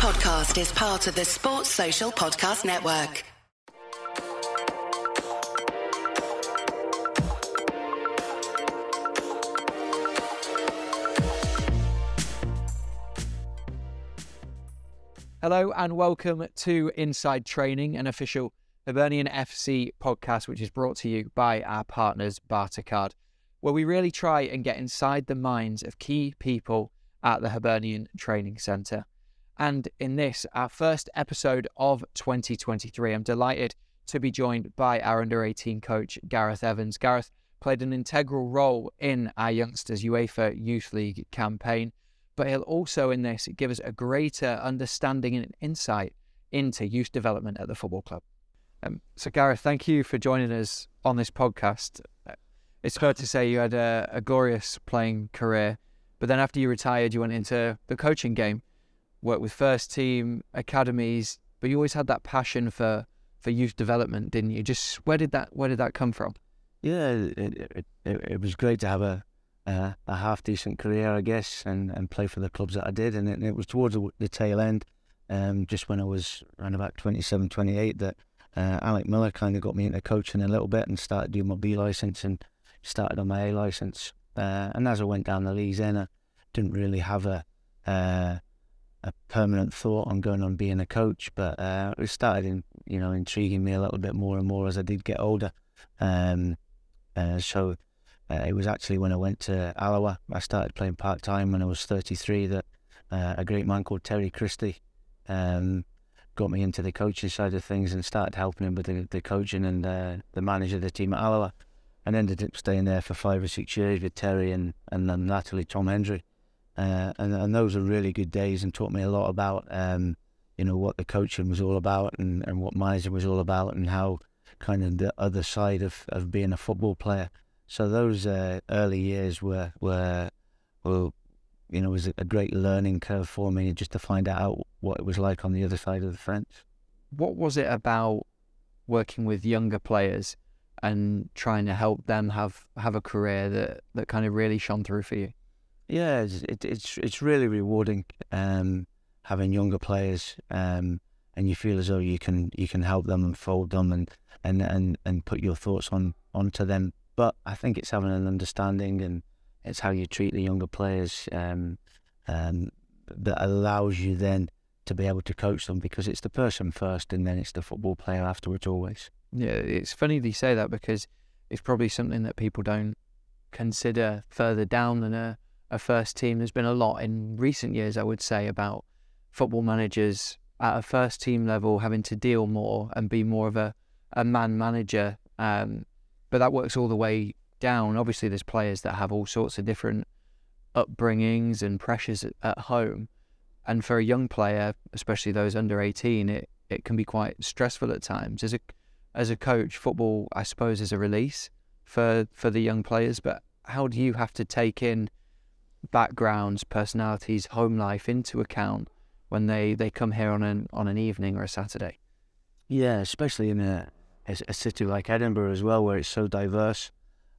podcast is part of the Sports Social Podcast Network. Hello and welcome to Inside Training, an official Hibernian FC podcast, which is brought to you by our partners, Bartercard, where we really try and get inside the minds of key people at the Hibernian Training Centre. And in this, our first episode of 2023, I'm delighted to be joined by our under 18 coach, Gareth Evans. Gareth played an integral role in our youngsters' UEFA Youth League campaign, but he'll also in this give us a greater understanding and insight into youth development at the football club. Um, so, Gareth, thank you for joining us on this podcast. Uh, it's fair to say you had a, a, glorious playing career, but then after you retired, you went into the coaching game, worked with first team academies, but you always had that passion for, for youth development, didn't you? Just where did that where did that come from? Yeah, it it, it, was great to have a a, a half decent career, I guess, and, and play for the clubs that I did, and it, it was towards the, the tail end, um, just when I was around about 27, 28, that uh, Alec Miller kind of got me into coaching a little bit and started doing my B license and started on my A license. Uh, and as I went down the leagues, then I didn't really have a uh, a permanent thought on going on being a coach, but uh, it started in, you know intriguing me a little bit more and more as I did get older. Um, uh, so uh, it was actually when I went to Alloa, I started playing part time when I was 33. That a great man called Terry Christie um, got me into the coaching side of things and started helping him with the, the coaching and uh, the manager of the team at Alloa. And ended up staying there for five or six years with Terry and, and then latterly Tom Hendrie. Uh, and, and those were really good days and taught me a lot about, um, you know, what the coaching was all about and, and what managing was all about and how kind of the other side of, of being a football player. So those uh, early years were, were, were you know, was a great learning curve for me just to find out what it was like on the other side of the fence. What was it about working with younger players and trying to help them have, have a career that, that kind of really shone through for you? Yeah, it's it, it's, it's really rewarding um, having younger players, um, and you feel as though you can you can help them and fold them and, and, and, and put your thoughts on onto them. But I think it's having an understanding and it's how you treat the younger players um, um, that allows you then to be able to coach them because it's the person first and then it's the football player afterwards always. Yeah, it's funny you say that because it's probably something that people don't consider further down than a, a first team. There's been a lot in recent years, I would say, about football managers at a first team level having to deal more and be more of a, a man manager. Um, but that works all the way down. Obviously, there's players that have all sorts of different upbringings and pressures at, at home. And for a young player, especially those under 18, it, it can be quite stressful at times. As a as a coach, football, I suppose, is a release for, for the young players. But how do you have to take in backgrounds, personalities, home life into account when they, they come here on an on an evening or a Saturday? Yeah, especially in a, a, city like Edinburgh as well, where it's so diverse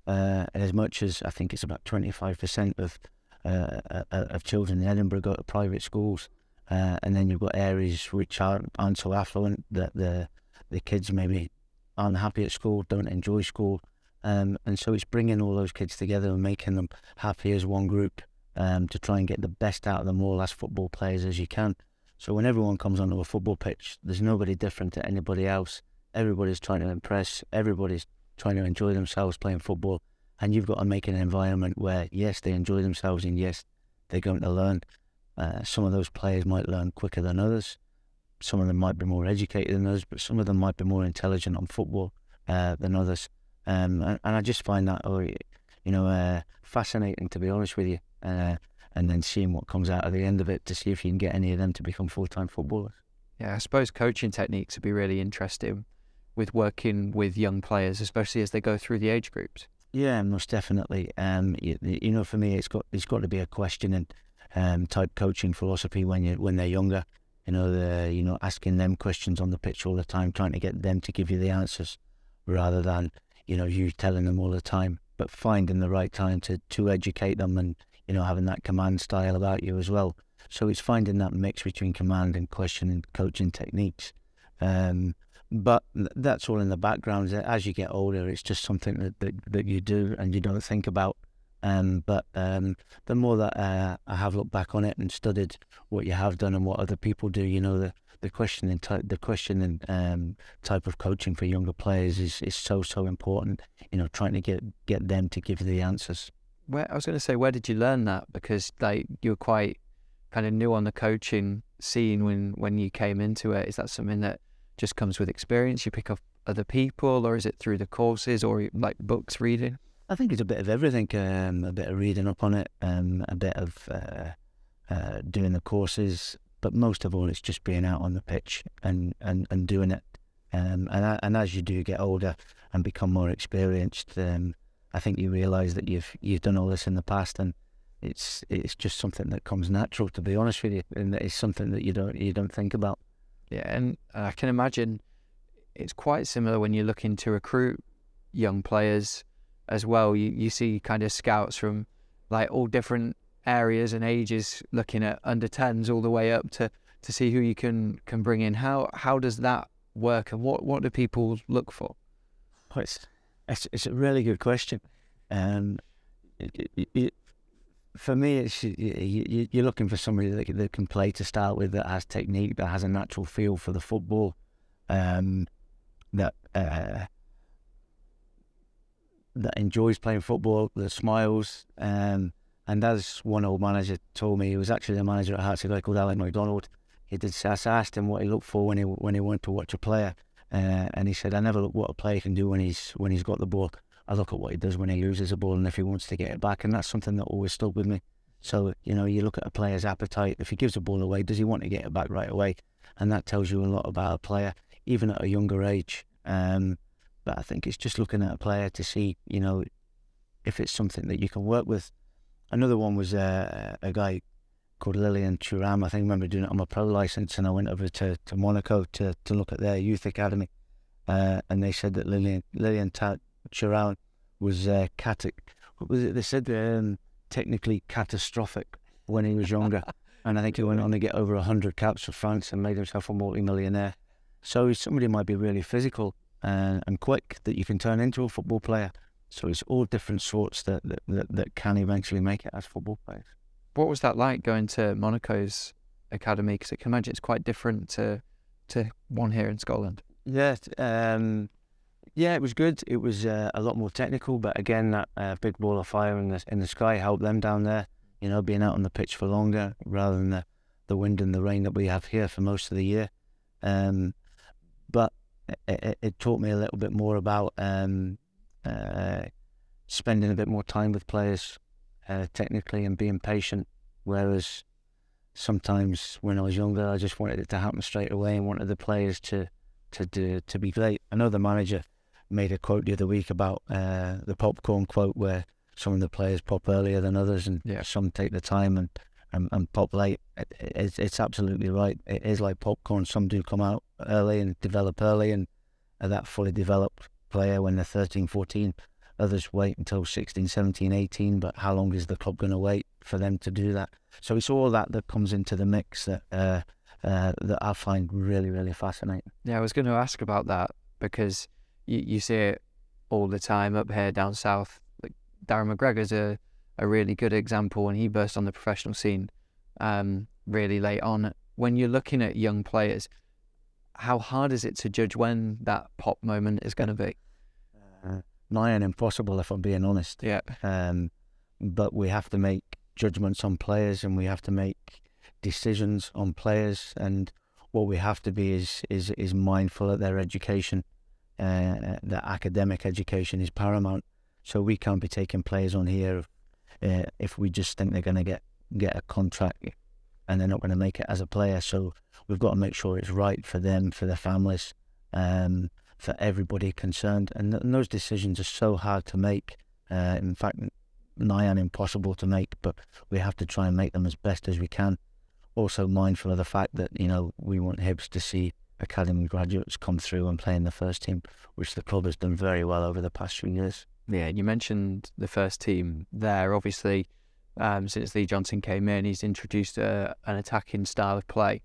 uh, as much as I think it's about 25% of uh, uh, of children in Edinburgh go to private schools, uh, and then you've got areas which aren't, aren't so affluent that the the kids maybe aren't happy at school, don't enjoy school, um, and so it's bringing all those kids together and making them happy as one group um, to try and get the best out of them all as football players as you can. So when everyone comes onto a football pitch, there's nobody different to anybody else. Everybody's trying to impress. Everybody's trying to enjoy themselves playing football. And you've got to make an environment where, yes, they enjoy themselves and yes, they're going to learn. Uh, some of those players might learn quicker than others. Some of them might be more educated than others, but some of them might be more intelligent on football uh, than others. Um, and, and, I just find that, oh, you know, uh, fascinating to be honest with you. Uh, and then seeing what comes out at the end of it to see if you can get any of them to become full time footballers. Yeah, I suppose coaching techniques would be really interesting with working with young players, especially as they go through the age groups? Yeah, most definitely. Um, you, you know, for me, it's got it's got to be a questioning um, type coaching philosophy when you when they're younger. You know, the you know asking them questions on the pitch all the time, trying to get them to give you the answers, rather than you know you telling them all the time. But finding the right time to to educate them and you know having that command style about you as well. So it's finding that mix between command and question and coaching techniques. Um, but that's all in the background. As you get older, it's just something that, that, that you do and you don't think about. Um, but um, the more that uh, I have looked back on it and studied what you have done and what other people do, you know, the the questioning type, the questioning um, type of coaching for younger players is, is so so important. You know, trying to get get them to give the answers. Where I was going to say, where did you learn that? Because like you were quite kind of new on the coaching scene when when you came into it. Is that something that just comes with experience? You pick up other people, or is it through the courses or like books reading? I think it's a bit of everything. Um, a bit of reading up on it, um, a bit of uh, uh, doing the courses, but most of all, it's just being out on the pitch and and, and doing it. Um, and and as you do get older and become more experienced, um, I think you realise that you've you've done all this in the past, and it's it's just something that comes natural. To be honest with you, and it's something that you don't you don't think about. Yeah, and I can imagine it's quite similar when you're looking to recruit young players as well. You you see kind of scouts from like all different areas and ages, looking at under tens all the way up to to see who you can can bring in. How how does that work, and what what do people look for? Well, it's, it's it's a really good question, it, for me, it's you, you're looking for somebody that, that can play to start with, that has technique, that has a natural feel for the football, um, that uh, that enjoys playing football, that smiles. Um, and as one old manager told me, he was actually the manager at Hearts, a guy called Alan McDonald. He did. I asked him what he looked for when he when he went to watch a player, uh, and he said, "I never look what a player can do when he's when he's got the ball. I look at what he does when he loses a ball and if he wants to get it back." And that's something that always stuck with me. So you know, you look at a player's appetite. If he gives a ball away, does he want to get it back right away? And that tells you a lot about a player, even at a younger age. Um, but I think it's just looking at a player to see, you know, if it's something that you can work with. Another one was uh, a guy called Lilian Thuram. I think I remember doing it on my pro license, and I went over to, to Monaco to, to look at their youth academy, uh, and they said that Lillian Lilian Thuram was uh, cat- what was it? They said um, technically catastrophic when he was younger, and I think he went on to get over hundred caps for France and made himself a multi-millionaire. So somebody might be really physical and, and quick that you can turn into a football player. So it's all different sorts that, that, that, that can eventually make it as football players. What was that like going to Monaco's academy? Because I can imagine it's quite different to to one here in Scotland. Yeah, um, yeah, it was good. It was uh, a lot more technical, but again, that uh, big ball of fire in the in the sky helped them down there. You know, being out on the pitch for longer rather than the the wind and the rain that we have here for most of the year. Um, but it, it, taught me a little bit more about um, uh, spending a bit more time with players uh, technically and being patient. Whereas sometimes when I was younger, I just wanted it to happen straight away and wanted the players to to do, to be great. I know the manager made a quote the other week about uh, the popcorn quote where some of the players pop earlier than others and yeah. some take the time and, and, and pop late. It, it, it's absolutely right. It is like popcorn. Some do come out early and develop early and are that fully developed player when they're 13, 14. Others wait until 16, 17, 18, but how long is the club going to wait for them to do that? So it's all that that comes into the mix that uh, uh, that I find really, really fascinating. Yeah, I was going to ask about that because you, you see it all the time up here down south. Like Darren McGregor's a, a really good example, and he burst on the professional scene um, really late on. When you're looking at young players, how hard is it to judge when that pop moment is going to be? Uh, nigh and impossible, if I'm being honest. Yeah. Um, but we have to make judgments on players, and we have to make decisions on players, and what we have to be is is is mindful of their education. Uh, their academic education is paramount. So we can't be taking players on here uh, if we just think they're going to get get a contract and they're not going to make it as a player. So we've got to make sure it's right for them, for their families, um, for everybody concerned. And, th- and, those decisions are so hard to make. Uh, in fact, nigh on impossible to make, but we have to try and make them as best as we can. Also mindful of the fact that you know we want Hibs to see academy graduates come through and play in the first team, which the club has done very well over the past few years. Yeah, you mentioned the first team there. Obviously, um, since Lee Johnson came in. He's introduced a, an attacking style of play.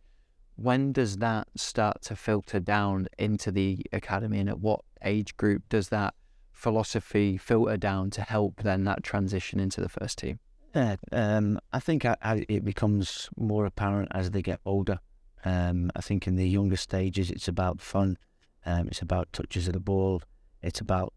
When does that start to filter down into the academy, and at what age group does that philosophy filter down to help then that transition into the first team? Yeah, um, I think it becomes more apparent as they get older. Um, I think in the younger stages, it's about fun. Um, it's about touches of the ball. It's about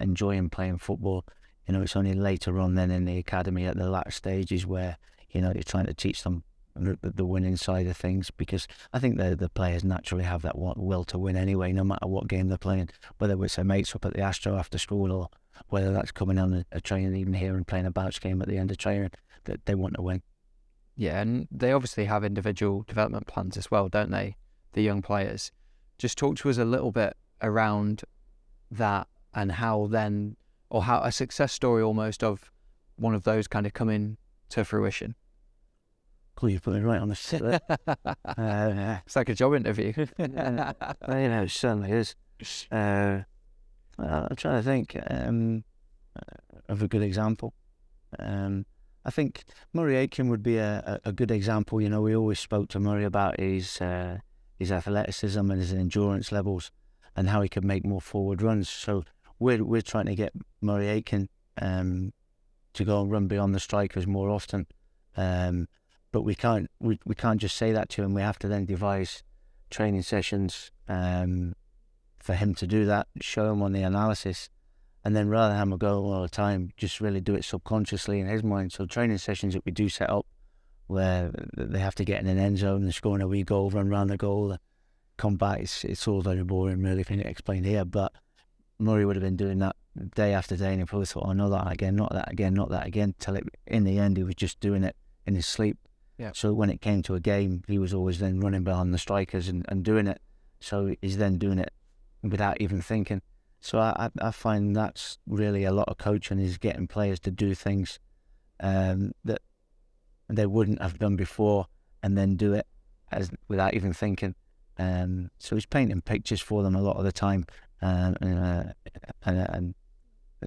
enjoying playing football. You know, it's only later on then in the academy at the latter stages where you know you're trying to teach them the, the winning side of things because I think the the players naturally have that will to win anyway, no matter what game they're playing, whether it's their mates up at the Astro after school or whether that's coming on a, a training even here and playing a bounce game at the end of training, that they want to win. Yeah, and they obviously have individual development plans as well, don't they? The young players. Just talk to us a little bit around that and how then, or how a success story almost of one of those kind of coming to fruition. Cool, you put me right on the sit uh, it's like a job interview. you know, it certainly is. Uh, I'm trying to think um, of a good example. Um, I think Murray Aitken would be a, a, good example. You know, we always spoke to Murray about his uh, his athleticism and his endurance levels and how he could make more forward runs. So we're we're trying to get Murray Aitken um, to go and run beyond the strikers more often. Um, but we can't we, we can't just say that to him. We have to then devise training sessions um, for him to do that, show him on the analysis, and then rather than him go all the time, just really do it subconsciously in his mind. So training sessions that we do set up where they have to get in an end zone and scoring a wee goal, run around the goal, come back. It's, it's all very boring, really, me to explain here. But Murray would have been doing that day after day, and he probably thought, "Oh, not that again, not that again, not that again." Till it, in the end, he was just doing it in his sleep. Yeah. So when it came to a game, he was always then running behind the strikers and, and doing it. So he's then doing it without even thinking. So I, I find that's really a lot of coaching is getting players to do things um, that they wouldn't have done before and then do it as without even thinking. Um, so he's painting pictures for them a lot of the time um, and, uh, and, and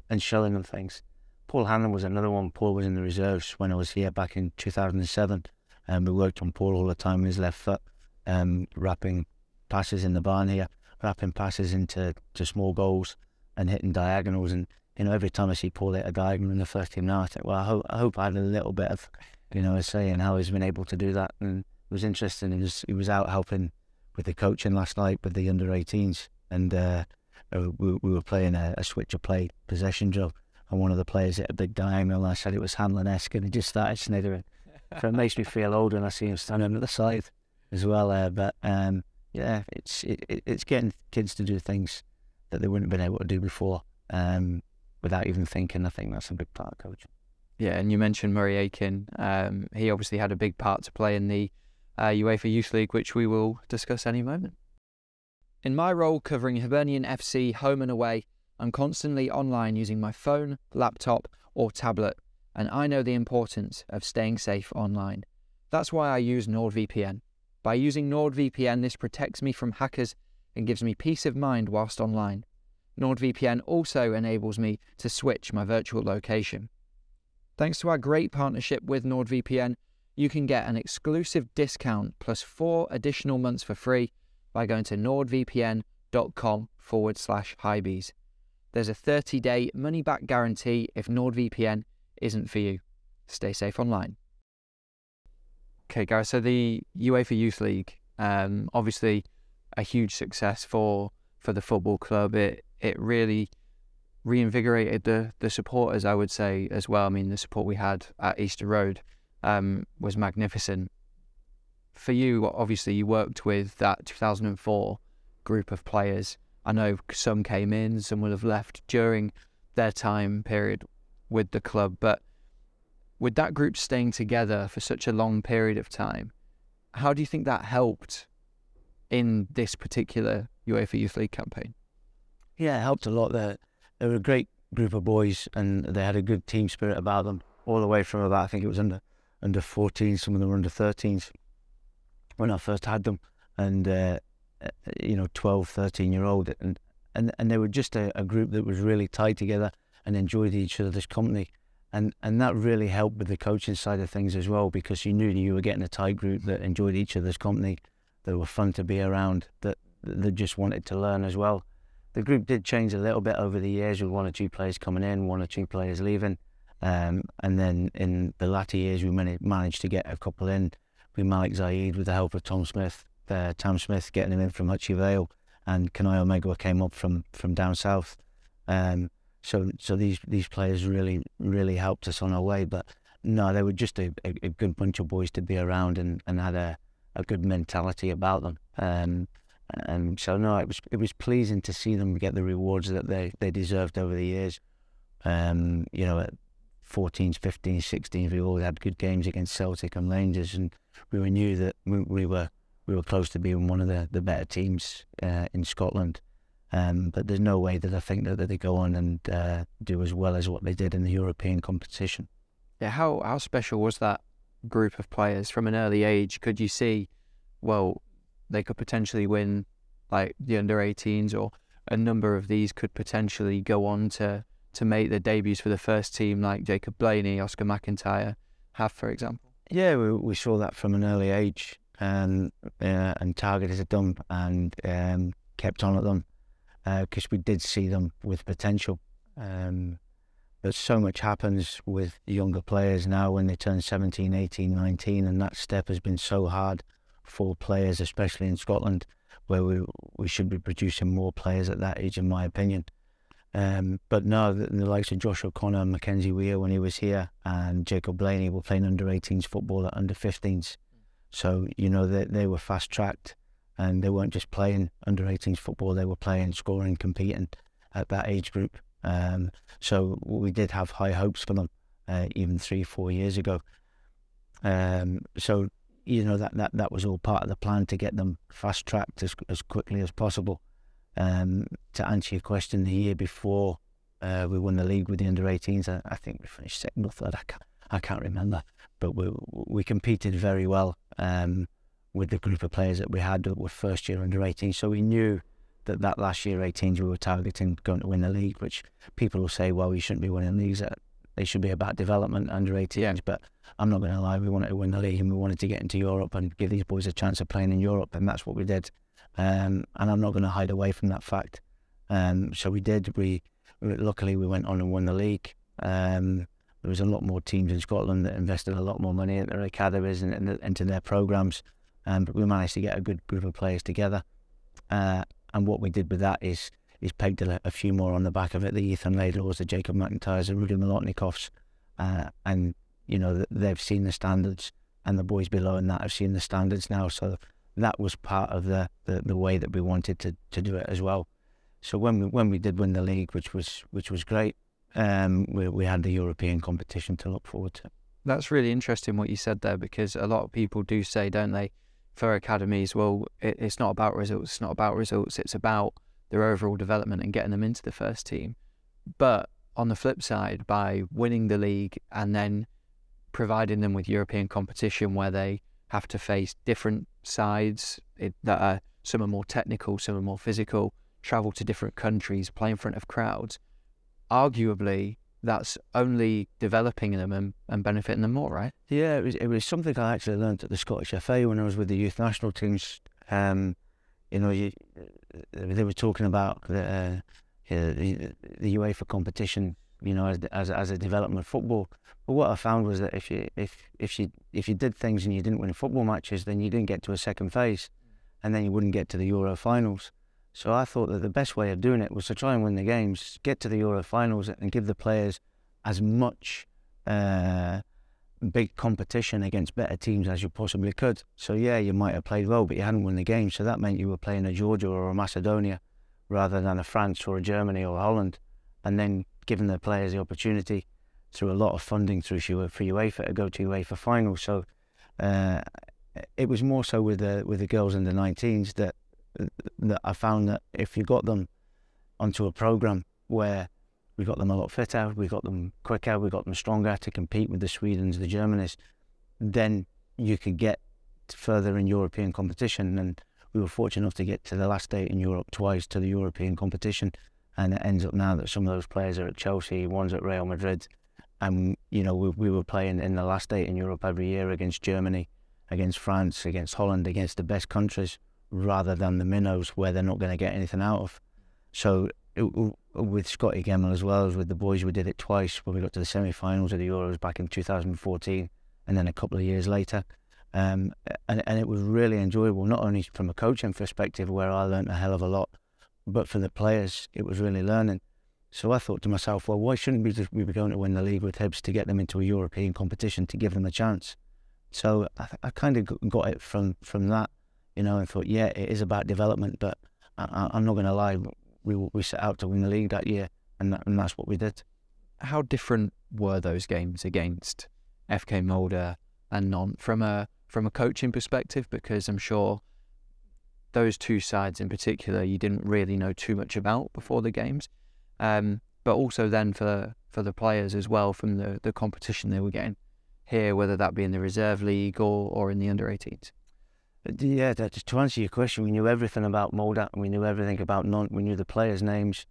and showing them things. Paul Hanlon was another one. Paul was in the reserves when I was here back in 2007 and we worked on Paul all the time with his left foot, um, wrapping passes in the barn here, wrapping passes into to small goals and hitting diagonals. And you know, every time I see Paul hit a diagonal in the first team now, I think, well, I hope I hope I had a little bit of, you know, a say in how he's been able to do that. And it was interesting. He was he was out helping with the coaching last night with the under 18s, and uh, uh, we, we were playing a, a switch of play possession job. And one of the players hit a big diagonal. And I said it was Hanlon esque, and he just started sniggering so it makes me feel older and I see him standing at the side as well there. But um, yeah, it's it, it's getting kids to do things that they wouldn't have been able to do before um, without even thinking. I think that's a big part of coaching. Yeah, and you mentioned Murray Aitken. Um, he obviously had a big part to play in the uh, UEFA Youth League, which we will discuss any moment. In my role covering Hibernian FC home and away, I'm constantly online using my phone, laptop, or tablet and I know the importance of staying safe online. That's why I use NordVPN. By using NordVPN, this protects me from hackers and gives me peace of mind whilst online. NordVPN also enables me to switch my virtual location. Thanks to our great partnership with NordVPN, you can get an exclusive discount plus four additional months for free by going to nordvpn.com forward slash hibees. There's a 30 day money back guarantee if NordVPN isn't for you. Stay safe online. Okay, guys. So the UEFA Youth League, um, obviously, a huge success for for the football club. It it really reinvigorated the the supporters. I would say as well. I mean, the support we had at Easter Road um, was magnificent. For you, obviously, you worked with that 2004 group of players. I know some came in, some will have left during their time period with the club. But with that group staying together for such a long period of time, how do you think that helped in this particular UEFA Youth League campaign? Yeah, it helped a lot. They, they were a great group of boys and they had a good team spirit about them all the way from about, I think it was under under 14, some of them were under 13s when I first had them. And, uh, uh you know, 12, 13 year old. And, and, and they were just a, a group that was really tied together and enjoyed each other's company. and and that really helped with the coaching side of things as well because you knew that you were getting a tight group that enjoyed each other's company, that were fun to be around, that that just wanted to learn as well. The group did change a little bit over the years with one or two players coming in, one or two players leaving, um, and then in the latter years we managed to get a couple in. with Malik Zaid with the help of Tom Smith, uh, Tam Smith getting him in from Hutchie Vale, and Kanayo Megwa came up from from down south. Um, so so these these players really really helped us on our way. But no, they were just a, a, a good bunch of boys to be around and, and had a, a good mentality about them. Um, and so no, it was it was pleasing to see them get the rewards that they, they deserved over the years. Um, you know, at 14s, 15s, 16s, we always had good games against Celtic and Rangers, and we knew that we, we were we were close to being one of the, the better teams uh, in Scotland. Um, but there's no way that I think that, that they go on and uh, do as well as what they did in the European competition. Yeah, how how special was that group of players from an early age? Could you see, well, they could potentially win like the under 18s, or a number of these could potentially go on to to make their debuts for the first team, like Jacob Blaney, Oscar McIntyre have, for example. Yeah, we, we saw that from an early age, and uh, and targeted them and um, kept on at them because uh, we did see them with potential. Um, but so much happens with younger players now when they turn 17, 18, 19, and that step has been so hard for players, especially in Scotland, where we we should be producing more players at that age, in my opinion. Um, but no, the, the, likes of Josh O'Connor and Mackenzie Weir when he was here, and Jacob Blaney were playing under 18s football at under 15s. So you know they they were fast tracked and they weren't just playing under 18s football; they were playing, scoring, competing at that age group. Um, so we did have high hopes for them, uh, even three, four years ago. Um, so you know that, that that was all part of the plan to get them fast tracked as as quickly as possible. Um, to answer your question, the year before uh, we won the league with the under 18s, I, I think we finished second or third. I can't, I can't remember, but we we competed very well. Um, with the group of players that we had that were first year under 18. So we knew that that last year 18s we were targeting going to win the league, which people will say, well, we shouldn't be winning leagues. They should be about development under 18s. Yeah. But I'm not going to lie, we wanted to win the league and we wanted to get into Europe and give these boys a chance of playing in Europe, and that's what we did. Um, and I'm not going to hide away from that fact. Um, so we did. We luckily we went on and won the league. Um, there was a lot more teams in Scotland that invested a lot more money in their academies and, and into their programs um, but we managed to get a good group of players together. Uh, and what we did with that is is pegged a, a, few more on the back of it. The Ethan Laidlaws, the Jacob McIntyres, the Rudi Molotnikovs, uh, and you know they've seen the standards, and the boys below in that have seen the standards now. So that was part of the, the, the way that we wanted to, to do it as well. So when we when we did win the league, which was which was great, um, we we had the European competition to look forward to. That's really interesting what you said there because a lot of people do say, don't they? For academies, well, it, it's not about results. It's not about results. It's about their overall development and getting them into the first team. But on the flip side, by winning the league and then providing them with European competition where they have to face different sides that are some are more technical, some are more physical, travel to different countries, play in front of crowds. Arguably, that's only developing them and, and benefiting them more, right? Yeah, it was, it was something I actually learned at the Scottish FA when I was with the youth national teams. Um, you know, you, they were talking about the, uh, the, the UEFA competition, you know, as, as as a development football. But what I found was that if you if if you if you did things and you didn't win football matches, then you didn't get to a second phase, and then you wouldn't get to the Euro finals. So I thought that the best way of doing it was to try and win the games, get to the Euro finals, and give the players as much uh, big competition against better teams as you possibly could. So yeah, you might have played well, but you hadn't won the game. So that meant you were playing a Georgia or a Macedonia rather than a France or a Germany or Holland, and then giving the players the opportunity through a lot of funding through for UEFA to go to UEFA finals. So uh, it was more so with the with the girls in the 19s that that I found that if you got them onto a program where we got them a lot fitter, we got them quicker, we got them stronger to compete with the Swedes, the Germans, then you could get further in European competition. And we were fortunate enough to get to the last eight in Europe twice to the European competition. And it ends up now that some of those players are at Chelsea, one's at Real Madrid, and you know we, we were playing in the last eight in Europe every year against Germany, against France, against Holland, against the best countries, rather than the minnows where they're not going to get anything out of. So it, with Scotty Gemmill as well as with the boys, we did it twice when we got to the semi-finals of the Euros back in 2014, and then a couple of years later. Um, and, and it was really enjoyable, not only from a coaching perspective where I learned a hell of a lot, but for the players, it was really learning. So I thought to myself, well, why shouldn't we, just, we be going to win the league with Hibs to get them into a European competition to give them a chance? So I, I kind of got it from, from that, you know, I thought, yeah, it is about development, but I, am not going to lie, we we set out to win the league that year, and that, and that's what we did. How different were those games against FK Molde and Nantes from a from a coaching perspective? Because I'm sure those two sides in particular you didn't really know too much about before the games, um, but also then for for the players as well from the the competition they were getting here, whether that be in the reserve league or or in the under 18s. Yeah, to answer your question, we knew everything about Molde. We knew everything about Nantes. We knew the players' names,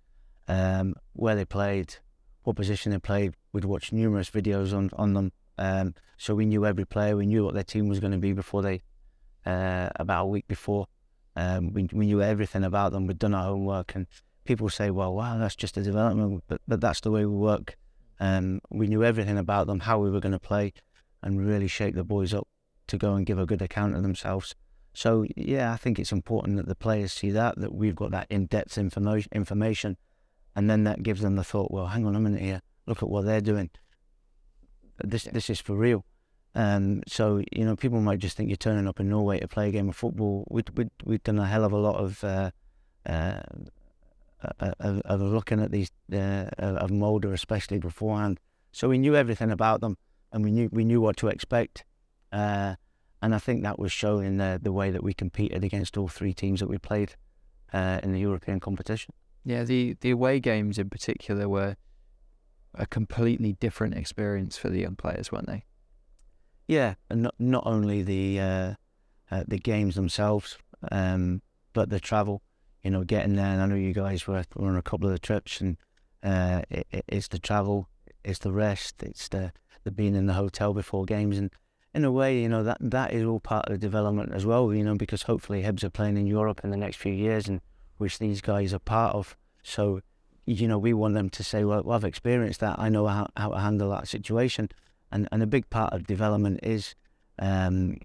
um, where they played, what position they played. We'd watched numerous videos on on them, um, so we knew every player. We knew what their team was going to be before they, uh, about a week before. Um, we we knew everything about them. We'd done our homework, and people say, "Well, wow, that's just a development," but but that's the way we work. Um, we knew everything about them, how we were going to play, and really shake the boys up to go and give a good account of themselves. So yeah, I think it's important that the players see that that we've got that in-depth information, information, and then that gives them the thought. Well, hang on a minute here. Look at what they're doing. This this is for real. Um, so you know, people might just think you're turning up in Norway to play a game of football. We'd we'd, we'd done a hell of a lot of uh, uh, of, of, looking at these uh, of Molde, especially beforehand. So we knew everything about them, and we knew we knew what to expect. Uh, and I think that was shown in the, the way that we competed against all three teams that we played uh, in the European competition. Yeah, the, the away games in particular were a completely different experience for the young players, weren't they? Yeah, and not, not only the uh, uh, the games themselves, um, but the travel. You know, getting there. And I know you guys were, were on a couple of the trips, and uh, it, it's the travel, it's the rest, it's the the being in the hotel before games, and in a way, you know, that that is all part of the development as well, you know, because hopefully Hibs are playing in Europe in the next few years and which these guys are part of. So, you know, we want them to say, well, well I've experienced that. I know how, how to handle that situation. And, and a big part of development is um,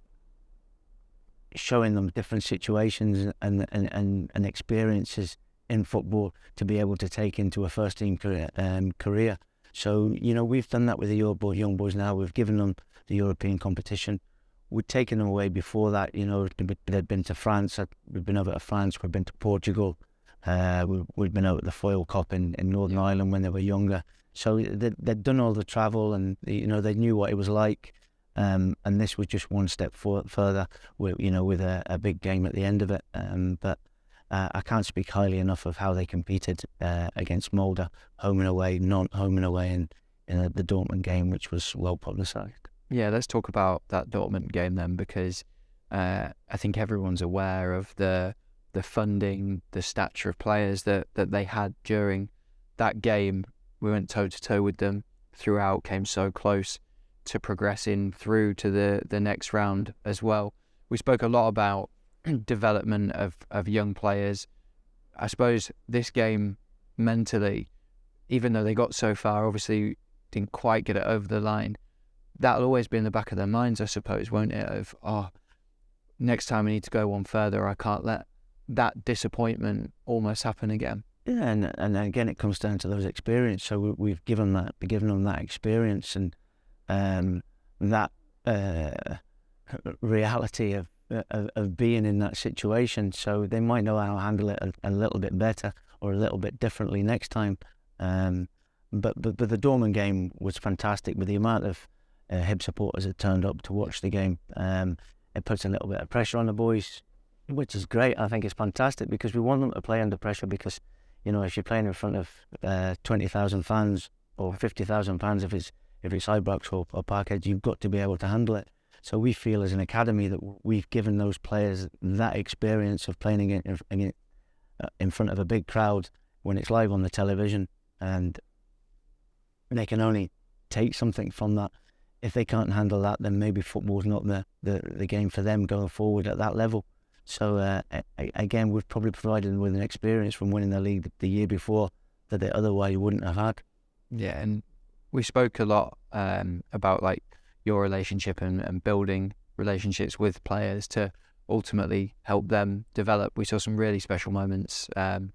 showing them different situations and, and, and, and experiences in football to be able to take into a first team career. Um, career. So, you know, we've done that with the young boys now. We've given them the European competition. We'd taken them away before that, you know, they'd been to France, We've been over to France, We've been to Portugal, uh, we, had been out at the Foyle Cup in, in Northern yeah. Ireland when they were younger. So they'd, they'd done all the travel and, you know, they knew what it was like. Um, and this was just one step for, further, with, you know, with a, a big game at the end of it. Um, but uh, I can't speak highly enough of how they competed uh, against Molde, home and away, not home and away, in, in the Dortmund game, which was well publicised. Yeah, let's talk about that Dortmund game then, because uh, I think everyone's aware of the the funding, the stature of players that, that they had during that game. We went toe to toe with them throughout, came so close to progressing through to the, the next round as well. We spoke a lot about development of, of young players. I suppose this game mentally, even though they got so far, obviously didn't quite get it over the line that'll always be in the back of their minds, I suppose, won't it? Of oh, next time I need to go one further, I can't let that disappointment almost happen again. Yeah, and and again, it comes down to those experience. So we, have given that, given them that experience and um, that uh, reality of, of, of being in that situation. So they might know how to handle it a, a little bit better or a little bit differently next time. Um, but, but but the Dortmund game was fantastic with the amount of uh, Hib supporters that turned up to watch the game. Um, it puts a little bit of pressure on the boys, which is great. I think it's fantastic because we want them to play under pressure because, you know, if you're playing in front of uh, 20,000 fans or 50,000 fans if it's if it's Ibrox or, or Parkhead, you've got to be able to handle it. So we feel as an academy that we've given those players that experience of playing in, in, uh, in front of a big crowd when it's live on the television and they can only take something from that. If they can't handle that, then maybe football's not the, the, the game for them going forward at that level. So uh, again, we've probably provided them with an experience from winning the league the year before that they otherwise wouldn't have had. Yeah, and we spoke a lot um, about like your relationship and, and building relationships with players to ultimately help them develop. We saw some really special moments um,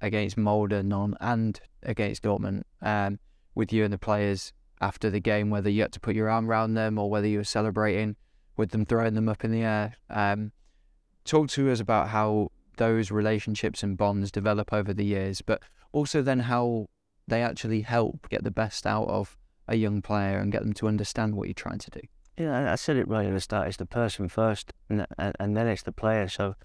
against Molde, Nantes and against Dortmund um, with you and the players after the game, whether you had to put your arm around them or whether you were celebrating with them throwing them up in the air. Um, talk to us about how those relationships and bonds develop over the years, but also then how they actually help get the best out of a young player and get them to understand what you're trying to do. Yeah, I said it right at the start. It's the person first, and and then it's the player. So,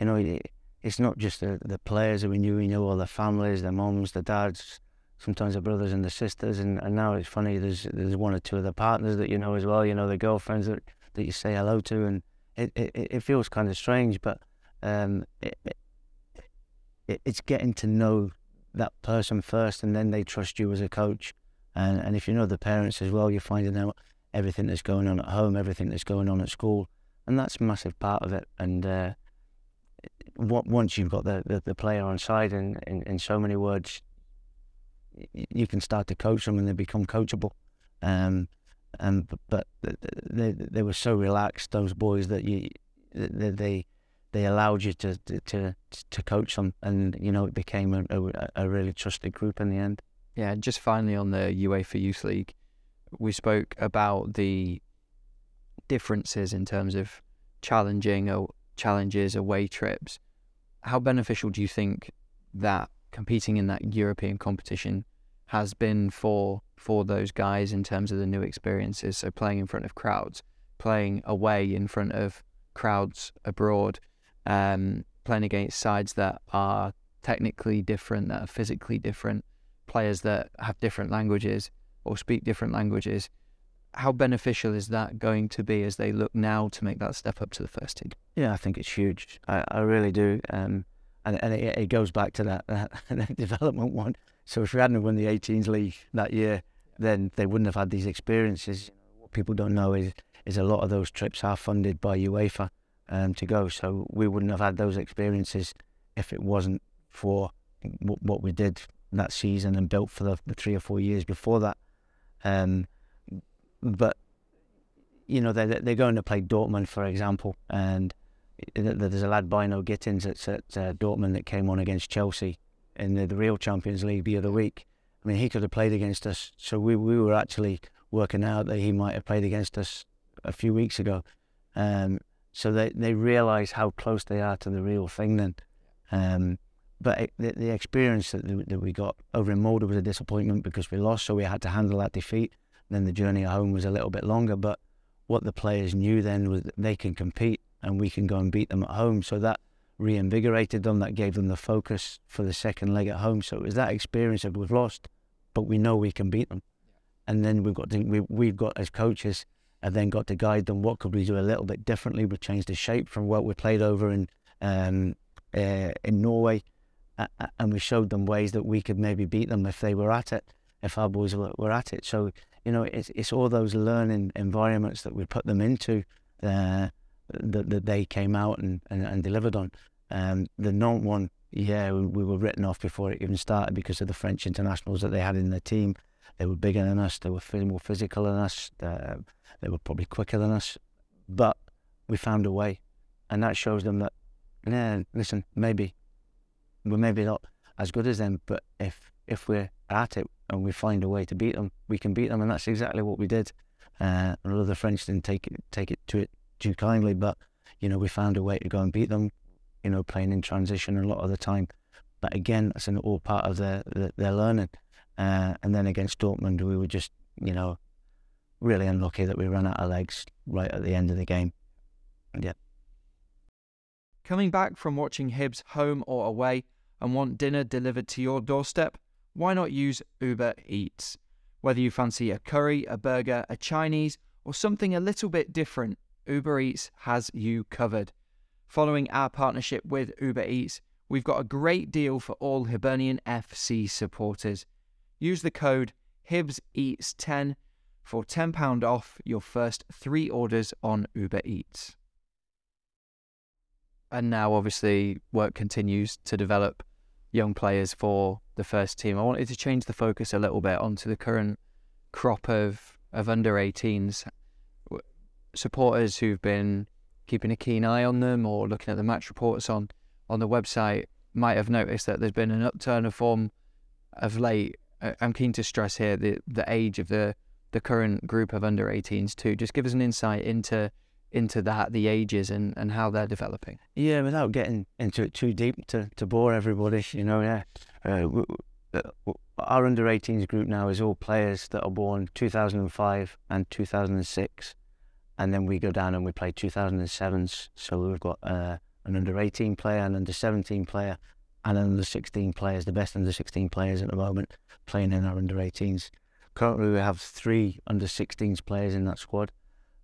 you know, it's not just the, the players that we knew. We knew all the families, the moms, the dads, sometimes the brothers and the sisters. And, and now it's funny. There's there's one or two of the partners that you know as well. You know the girlfriends that, that you say hello to, and it it, it feels kind of strange, but um, it, it, it's getting to know that person first, and then they trust you as a coach. And and if you know the parents as well, you're finding out everything that's going on at home, everything that's going on at school, and that's a massive part of it. And uh, once you've got the, the, the, player on side, in, in, in so many words, you can start to coach them and they become coachable. Um, and but they they were so relaxed, those boys, that you they they, they allowed you to, to to coach them, and you know it became a, a, a really trusted group in the end. Yeah, just finally on the UEFA Youth League, we spoke about the differences in terms of challenging or challenges, away trips. How beneficial do you think that competing in that European competition has been for for those guys in terms of the new experiences? So playing in front of crowds, playing away in front of crowds abroad, um, playing against sides that are technically different, that are physically different, players that have different languages or speak different languages. How beneficial is that going to be as they look now to make that step up to the first team? Yeah, I think it's huge. I, I really do. Um, and and it, it, goes back to that, that, that development one. So if we hadn't won the 18s league that year, then they wouldn't have had these experiences. What people don't know is is a lot of those trips are funded by UEFA um, to go. So we wouldn't have had those experiences if it wasn't for what we did that season and built for the, the three or four years before that. Um, but you know, they're they're going to play Dortmund, for example, and there's a lad Bynoe-Gittens that's at uh, Dortmund that came on against Chelsea in the, the real Champions League the other week. I mean, he could have played against us, so we we were actually working out that he might have played against us a few weeks ago. Um, so they they realise how close they are to the real thing then. Um, but the, the experience that, that we got over in Molde was a disappointment because we lost, so we had to handle that defeat. And then the journey home was a little bit longer, but what the players knew then was that they can compete and we can go and beat them at home. So that reinvigorated them, that gave them the focus for the second leg at home. So it was that experience that we've lost, but we know we can beat them. And then we've got to, we, we've got as coaches, and then got to guide them. What could we do a little bit differently? We changed the shape from what we played over in um, uh, in Norway and we showed them ways that we could maybe beat them if they were at it, if our boys were, were at it. So you know, it's it's all those learning environments that we put them into uh, that that they came out and, and, and delivered on. Um, the Nantes one, yeah, we, we, were written off before it even started because of the French internationals that they had in their team. They were bigger than us. They were more physical than us. Uh, they were probably quicker than us, but we found a way, and that shows them that, yeah, listen, maybe we're maybe not as good as them, but if if we're at it and we find a way to beat them, we can beat them, and that's exactly what we did. Uh, a lot of the French didn't take it take it to it too kindly, but you know we found a way to go and beat them. You know, playing in transition a lot of the time, but again, that's an all part of their their, their learning. Uh, and then against Dortmund, we were just you know really unlucky that we ran out of legs right at the end of the game. Yeah. Coming back from watching Hibs home or away and want dinner delivered to your doorstep? Why not use Uber Eats? Whether you fancy a curry, a burger, a Chinese, or something a little bit different, Uber Eats has you covered. Following our partnership with Uber Eats, we've got a great deal for all Hibernian FC supporters. Use the code Hibs Eats 10 for £10 off your first three orders on Uber Eats. And now, obviously, work continues to develop young players for the first team. I wanted to change the focus a little bit onto the current crop of, of under 18s supporters who've been keeping a keen eye on them or looking at the match reports on on the website might have noticed that there's been an upturn of form of late. I'm keen to stress here the the age of the the current group of under 18s too. Just give us an insight into into that, the ages and, and how they're developing. Yeah, without getting into it too deep to, to bore everybody, you know, yeah. Uh, uh our under 18s group now is all players that are born 2005 and 2006 and then we go down and we play 2007s. So we've got uh, an under 18 player, an under 17 player, and an under 16 players, the best under 16 players at the moment, playing in our under 18s. Currently, we have three under 16s players in that squad.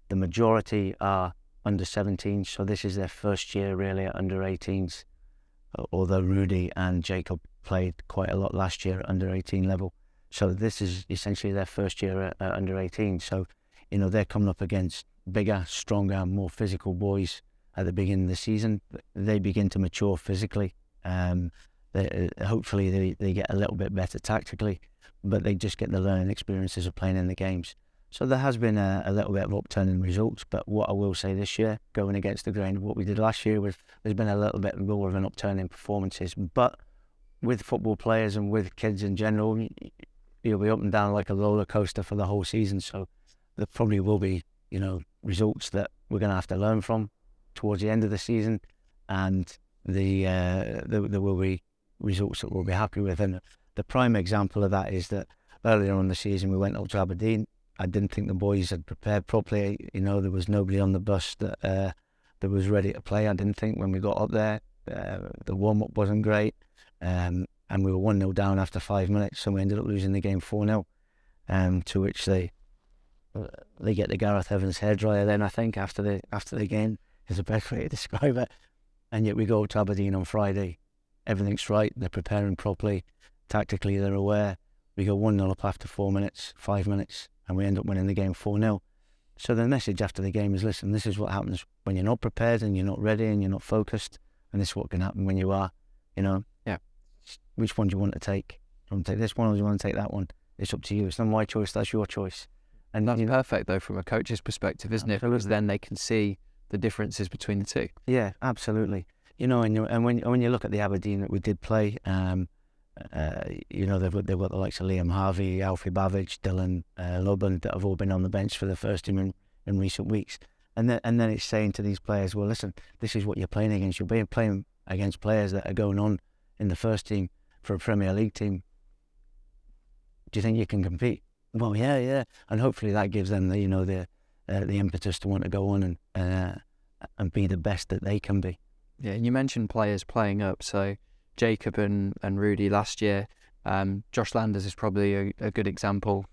The majority are under 17s, so this is their first year really at under 18s. Although Rudi and Jacob played quite a lot last year at under 18 level, so this is essentially their first year at, at under 18. So, you know, they're coming up against bigger, stronger, more physical boys at the beginning of the season. They begin to mature physically. Um, they, uh, hopefully, they, they get a little bit better tactically, but they just get the learning experiences of playing in the games. So there has been a, a little bit of upturn in results, but what I will say this year, going against the grain of what we did last year, was there's been a little bit more of an upturn in performances. But with football players and with kids in general, you'll be up and down like a roller coaster for the whole season. So there probably will be, you know, results that we're going to have to learn from towards the end of the season, and the, uh, the there will be results that we'll be happy with. And the prime example of that is that earlier on in the season we went up to Aberdeen. I didn't think the boys had prepared properly. You know, there was nobody on the bus that uh, that was ready to play. I didn't think when we got up there, uh, the warm up wasn't great, um, and we were one 0 down after five minutes, so we ended up losing the game four 0 um, to which they they get the Gareth Evans hairdryer then I think after the after the game is the best way to describe it. And yet we go to Aberdeen on Friday. Everything's right. They're preparing properly. Tactically, they're aware. We go 1 0 up after four minutes, five minutes, and we end up winning the game 4 0. So the message after the game is listen, this is what happens when you're not prepared and you're not ready and you're not focused. And this is what can happen when you are, you know. Yeah. Which one do you want to take? Do you want to take this one or do you want to take that one? It's up to you. It's not my choice, that's your choice. And that's perfect though from a coach's perspective, isn't absolutely. it? Because then they can see the differences between the two. Yeah, absolutely. You know, and, you, and when when you look at the Aberdeen that we did play, um, uh, you know, they've, they've got the likes of Liam Harvey, Alfie Bavidge, Dylan uh, that have all been on the bench for the first team in, in recent weeks. And then, and then it's saying to these players, well, listen, this is what you're playing against. You're playing against players that are going on in the first team for a Premier League team. Do you think you can compete? Well, yeah, yeah, and hopefully that gives them the you know the uh, the impetus to want to go on and uh, and be the best that they can be. Yeah, and you mentioned players playing up, so Jacob and, and Rudi last year. Um, Josh Landers is probably a, a good example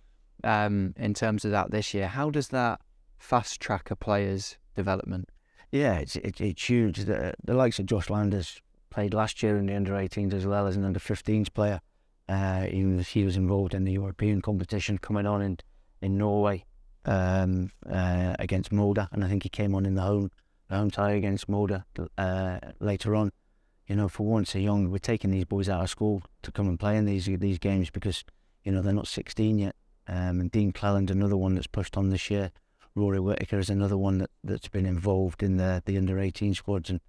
um, in terms of that this year. How does that fast track a player's development? Yeah, it's it, it's huge. The, the likes of Josh Landers played last year in the under 18s as well as an under 15s player. Uh, he was he was involved in the European competition coming on in in Norway um, uh, against Molde, and I think he came on in the home the home tie against Molde uh, later on. You know, for once, a young we're taking these boys out of school to come and play in these these games because you know they're not 16 yet. Um, and Dean Cleland, another one that's pushed on this year. Rory Whittaker is another one that, that's been involved in the the under 18 squads and,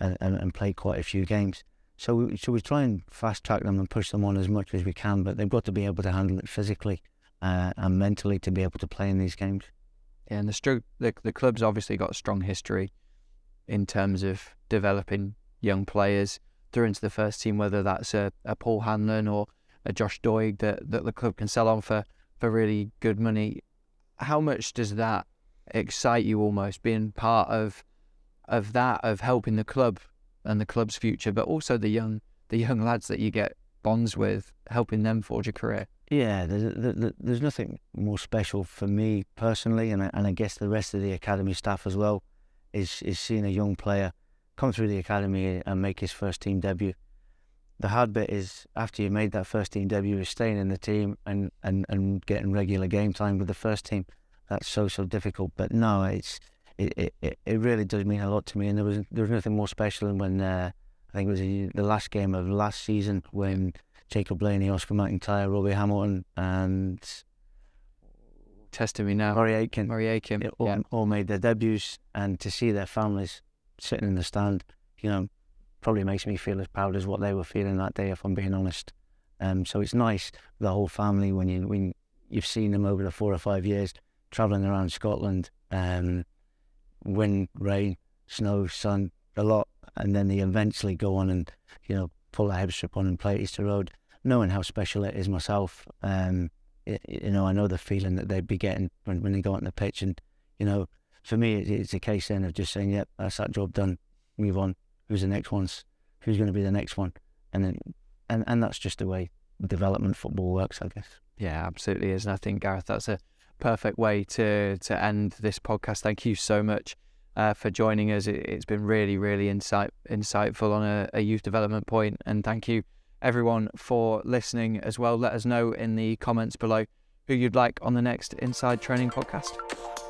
and, and played quite a few games. So we, so we try and fast track them and push them on as much as we can, but they've got to be able to handle it physically uh, and mentally to be able to play in these games. Yeah, and the, the the club's obviously got a strong history in terms of developing young players through into the first team, whether that's a, a Paul Hanlon or a Josh Doig that, that the club can sell on for, for really good money. How much does that excite you almost being part of of that, of helping the club and the club's future, but also the young the young lads that you get bonds with, helping them forge a career. Yeah, there's, there's nothing more special for me personally, and I, and I guess the rest of the academy staff as well, is is seeing a young player come through the academy and make his first team debut. the hard bit is after you made that first team debut, is staying in the team and, and, and getting regular game time with the first team. That's so so difficult. But no, it's it, it, it really does mean a lot to me. And there was there was nothing more special than when uh, I think it was the last game of last season when Jacob Blaney, Oscar McIntyre, Robbie Hamilton, and testing me now. Murray Aitken, Murray Aitken, all, yeah. all made their debuts, and to see their families sitting in the stand, you know, probably makes me feel as proud as what they were feeling that day, if I'm being honest. Um, so it's nice the whole family when you when you've seen them over the four or five years traveling around Scotland, um, wind, rain, snow, sun, a lot, and then they eventually go on and you know pull a head strip on and play Easter Road, knowing how special it is myself. Um, it, you know, I know the feeling that they'd be getting when, when they go on the pitch, and you know, for me, it's a case then of just saying, "Yep, that's that job done. Move on. Who's the next one's? Who's going to be the next one?" And then, and and that's just the way development football works, I guess. Yeah, absolutely is. And I think Gareth, that's a perfect way to to end this podcast. Thank you so much uh, for joining us. It, has been really, really insight insightful on a, a youth development point, and thank you everyone for listening as well. Let us know in the comments below who you'd like on the next Inside Training podcast.